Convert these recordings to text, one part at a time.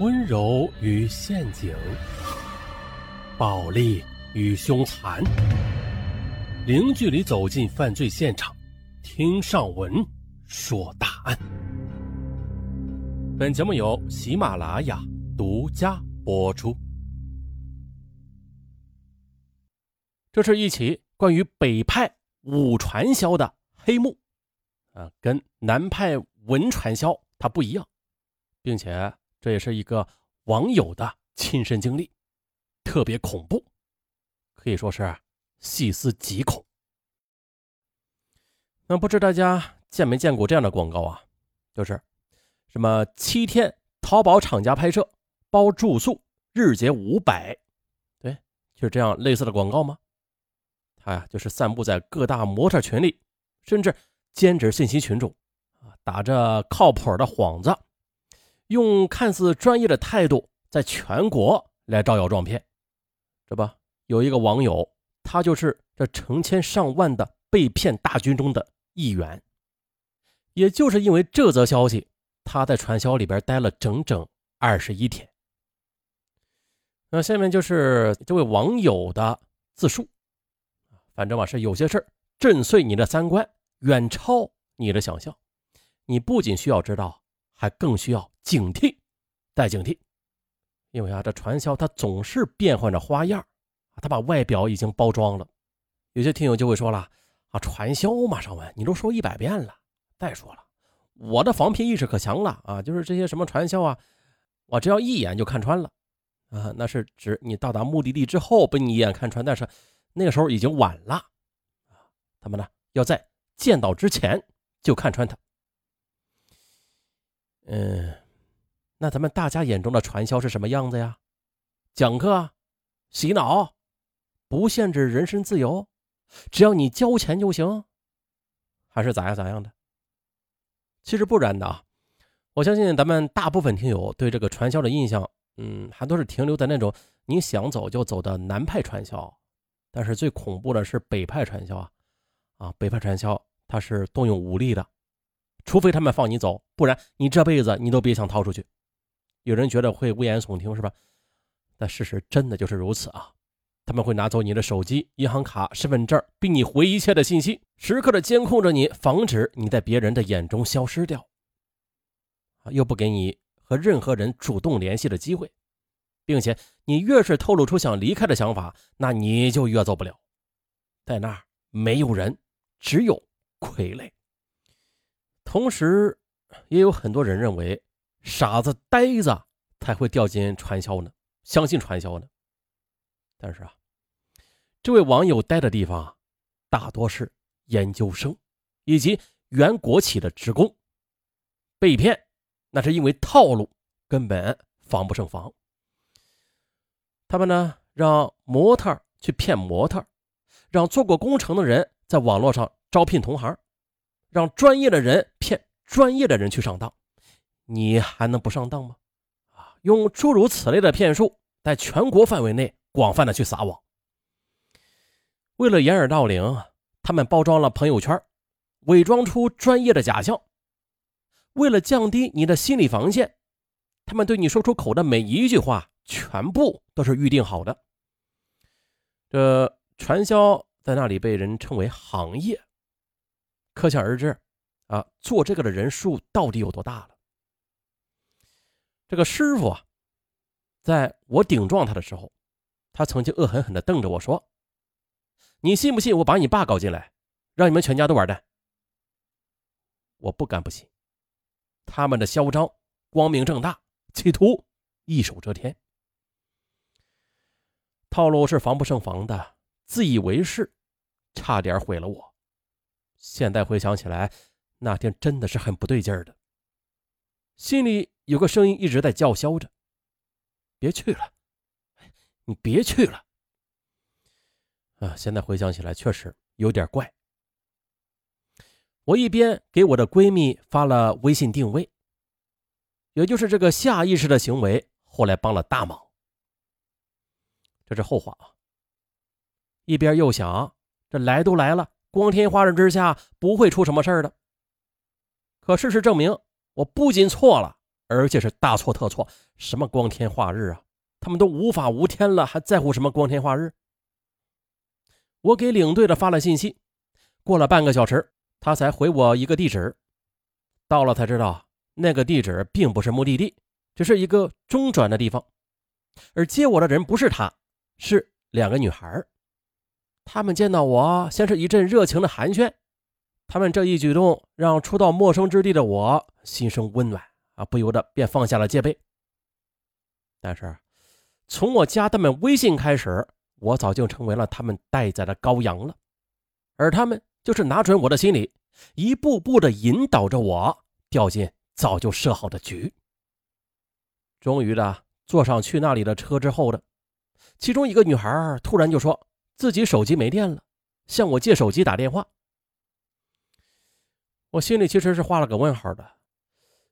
温柔与陷阱，暴力与凶残，零距离走进犯罪现场，听上文说大案。本节目由喜马拉雅独家播出。这是一起关于北派武传销的黑幕，啊，跟南派文传销它不一样，并且。这也是一个网友的亲身经历，特别恐怖，可以说是细思极恐。那不知大家见没见过这样的广告啊？就是什么七天淘宝厂家拍摄包住宿，日结五百，对，就是这样类似的广告吗？它呀，就是散布在各大模特群里，甚至兼职信息群中啊，打着靠谱的幌子。用看似专业的态度，在全国来招摇撞骗，这不有一个网友，他就是这成千上万的被骗大军中的一员。也就是因为这则消息，他在传销里边待了整整二十一天。那下面就是这位网友的自述，反正吧是有些事震碎你的三观，远超你的想象。你不仅需要知道。还更需要警惕，再警惕，因为啊，这传销它总是变换着花样，它把外表已经包装了。有些听友就会说了啊，传销嘛，尚文，你都说一百遍了。再说了，我的防骗意识可强了啊，就是这些什么传销啊，我只要一眼就看穿了啊。那是指你到达目的地之后被你一眼看穿，但是那个时候已经晚了啊。他们呢，要在见到之前就看穿他。嗯，那咱们大家眼中的传销是什么样子呀？讲课、洗脑，不限制人身自由，只要你交钱就行，还是咋样咋样的？其实不然的啊！我相信咱们大部分听友对这个传销的印象，嗯，还都是停留在那种你想走就走的南派传销。但是最恐怖的是北派传销啊！啊，北派传销它是动用武力的。除非他们放你走，不然你这辈子你都别想逃出去。有人觉得会危言耸听，是吧？但事实真的就是如此啊！他们会拿走你的手机、银行卡、身份证，并你回一切的信息，时刻的监控着你，防止你在别人的眼中消失掉。又不给你和任何人主动联系的机会，并且你越是透露出想离开的想法，那你就越走不了。在那儿没有人，只有傀儡。同时，也有很多人认为，傻子呆子才会掉进传销呢，相信传销呢。但是啊，这位网友待的地方啊，大多是研究生以及原国企的职工，被骗那是因为套路根本防不胜防。他们呢，让模特去骗模特，让做过工程的人在网络上招聘同行。让专业的人骗专业的人去上当，你还能不上当吗？啊，用诸如此类的骗术，在全国范围内广泛的去撒网。为了掩耳盗铃，他们包装了朋友圈，伪装出专业的假象。为了降低你的心理防线，他们对你说出口的每一句话，全部都是预定好的。这传销在那里被人称为行业。可想而知，啊，做这个的人数到底有多大了？这个师傅啊，在我顶撞他的时候，他曾经恶狠狠地瞪着我说：“你信不信我把你爸搞进来，让你们全家都完蛋？”我不敢不信，他们的嚣张光明正大，企图一手遮天，套路是防不胜防的，自以为是，差点毁了我。现在回想起来，那天真的是很不对劲儿的，心里有个声音一直在叫嚣着：“别去了，你别去了。”啊，现在回想起来确实有点怪。我一边给我的闺蜜发了微信定位，也就是这个下意识的行为，后来帮了大忙。这是后话啊。一边又想，这来都来了。光天化日之下不会出什么事儿的。可事实证明，我不仅错了，而且是大错特错。什么光天化日啊？他们都无法无天了，还在乎什么光天化日？我给领队的发了信息，过了半个小时，他才回我一个地址。到了才知道，那个地址并不是目的地，只是一个中转的地方。而接我的人不是他，是两个女孩。他们见到我，先是一阵热情的寒暄。他们这一举动让初到陌生之地的我心生温暖啊，不由得便放下了戒备。但是，从我加他们微信开始，我早就成为了他们待宰的羔羊了，而他们就是拿准我的心理，一步步的引导着我掉进早就设好的局。终于的坐上去那里的车之后的，其中一个女孩突然就说自己手机没电了，向我借手机打电话。我心里其实是画了个问号的，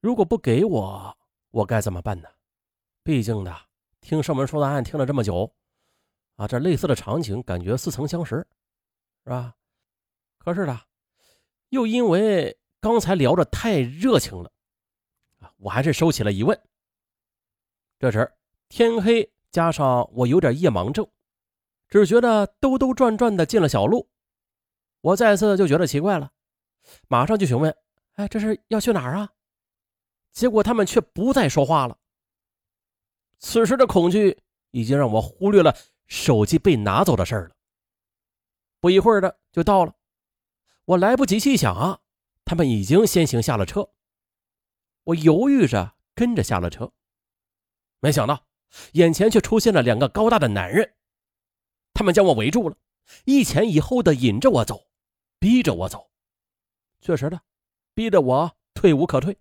如果不给我，我该怎么办呢？毕竟呢，听上门说的案听了这么久，啊，这类似的场景感觉似曾相识，是吧？可是呢，又因为刚才聊着太热情了，啊，我还是收起了疑问。这时天黑，加上我有点夜盲症，只觉得兜兜转转的进了小路，我再次就觉得奇怪了，马上就询问：“哎，这是要去哪儿啊？”结果他们却不再说话了。此时的恐惧已经让我忽略了手机被拿走的事儿了。不一会儿的就到了，我来不及细想啊，他们已经先行下了车。我犹豫着跟着下了车，没想到眼前却出现了两个高大的男人，他们将我围住了，一前一后的引着我走，逼着我走。确实的，逼得我退无可退。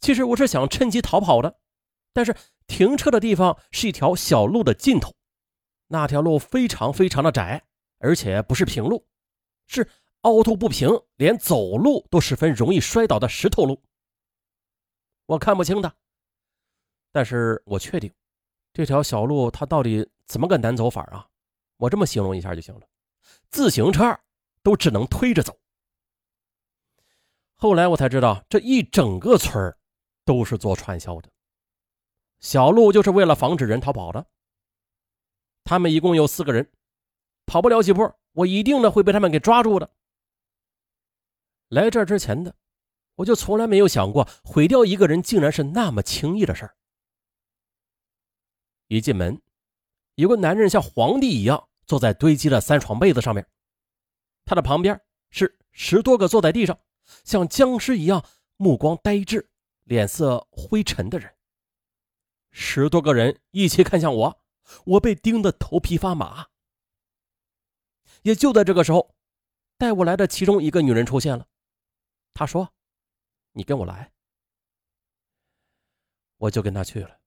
其实我是想趁机逃跑的。但是停车的地方是一条小路的尽头，那条路非常非常的窄，而且不是平路，是凹凸不平，连走路都十分容易摔倒的石头路。我看不清的，但是我确定，这条小路它到底怎么个难走法啊？我这么形容一下就行了，自行车都只能推着走。后来我才知道，这一整个村都是做传销的。小路就是为了防止人逃跑的。他们一共有四个人，跑不了几步，我一定呢会被他们给抓住的。来这之前的，我就从来没有想过毁掉一个人竟然是那么轻易的事儿。一进门，有个男人像皇帝一样坐在堆积的三床被子上面，他的旁边是十多个坐在地上像僵尸一样目光呆滞、脸色灰沉的人。十多个人一起看向我，我被盯得头皮发麻。也就在这个时候，带我来的其中一个女人出现了。她说：“你跟我来。”我就跟她去了。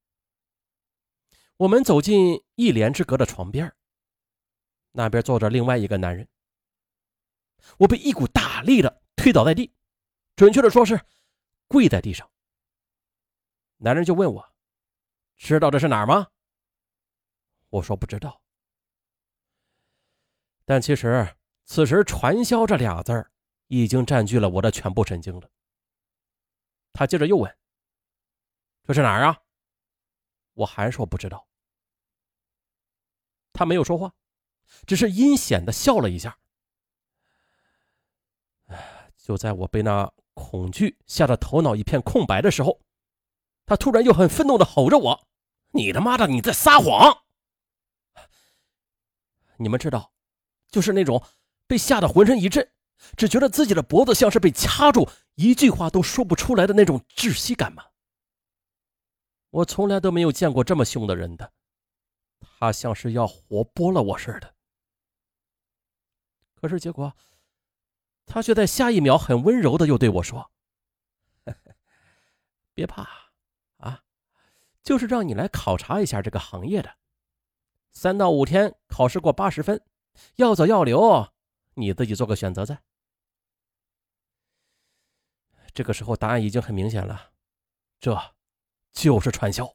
我们走进一帘之隔的床边，那边坐着另外一个男人。我被一股大力的推倒在地，准确的说是跪在地上。男人就问我。知道这是哪儿吗？我说不知道。但其实此时“传销”这俩字儿已经占据了我的全部神经了。他接着又问：“这是哪儿啊？”我还说不知道。他没有说话，只是阴险的笑了一下。就在我被那恐惧吓得头脑一片空白的时候。他突然又很愤怒的吼着我：“你他妈的你在撒谎！”你们知道，就是那种被吓得浑身一震，只觉得自己的脖子像是被掐住，一句话都说不出来的那种窒息感吗？我从来都没有见过这么凶的人的，他像是要活剥了我似的。可是结果，他却在下一秒很温柔的又对我说：“ 别怕。”啊就是让你来考察一下这个行业的，三到五天考试过八十分，要走要留，你自己做个选择在。这个时候答案已经很明显了，这就是传销。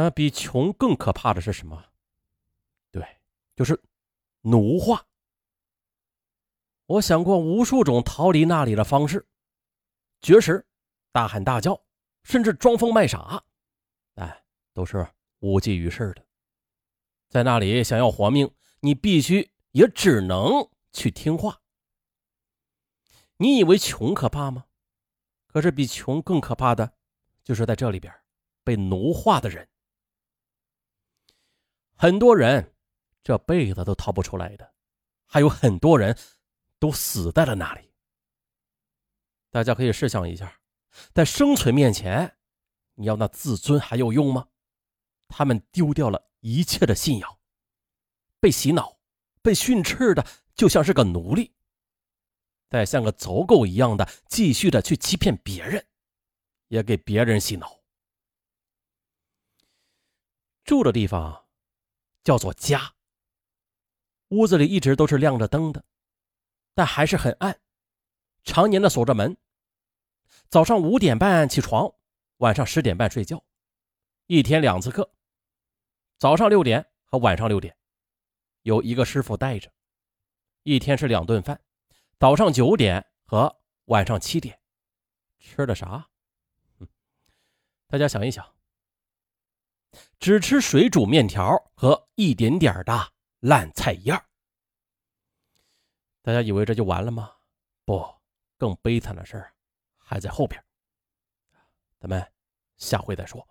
那，比穷更可怕的是什么？对，就是奴化。我想过无数种逃离那里的方式，绝食、大喊大叫，甚至装疯卖傻，哎，都是无济于事的。在那里想要活命，你必须也只能去听话。你以为穷可怕吗？可是比穷更可怕的，就是在这里边被奴化的人。很多人这辈子都逃不出来的，还有很多人都死在了那里。大家可以试想一下，在生存面前，你要那自尊还有用吗？他们丢掉了一切的信仰，被洗脑、被训斥的就像是个奴隶，再像个走狗一样的继续的去欺骗别人，也给别人洗脑。住的地方叫做家，屋子里一直都是亮着灯的，但还是很暗。常年的锁着门，早上五点半起床，晚上十点半睡觉，一天两次课，早上六点和晚上六点，有一个师傅带着，一天是两顿饭，早上九点和晚上七点，吃的啥？大家想一想，只吃水煮面条和一点点的烂菜叶大家以为这就完了吗？不。更悲惨的事还在后边，咱们下回再说。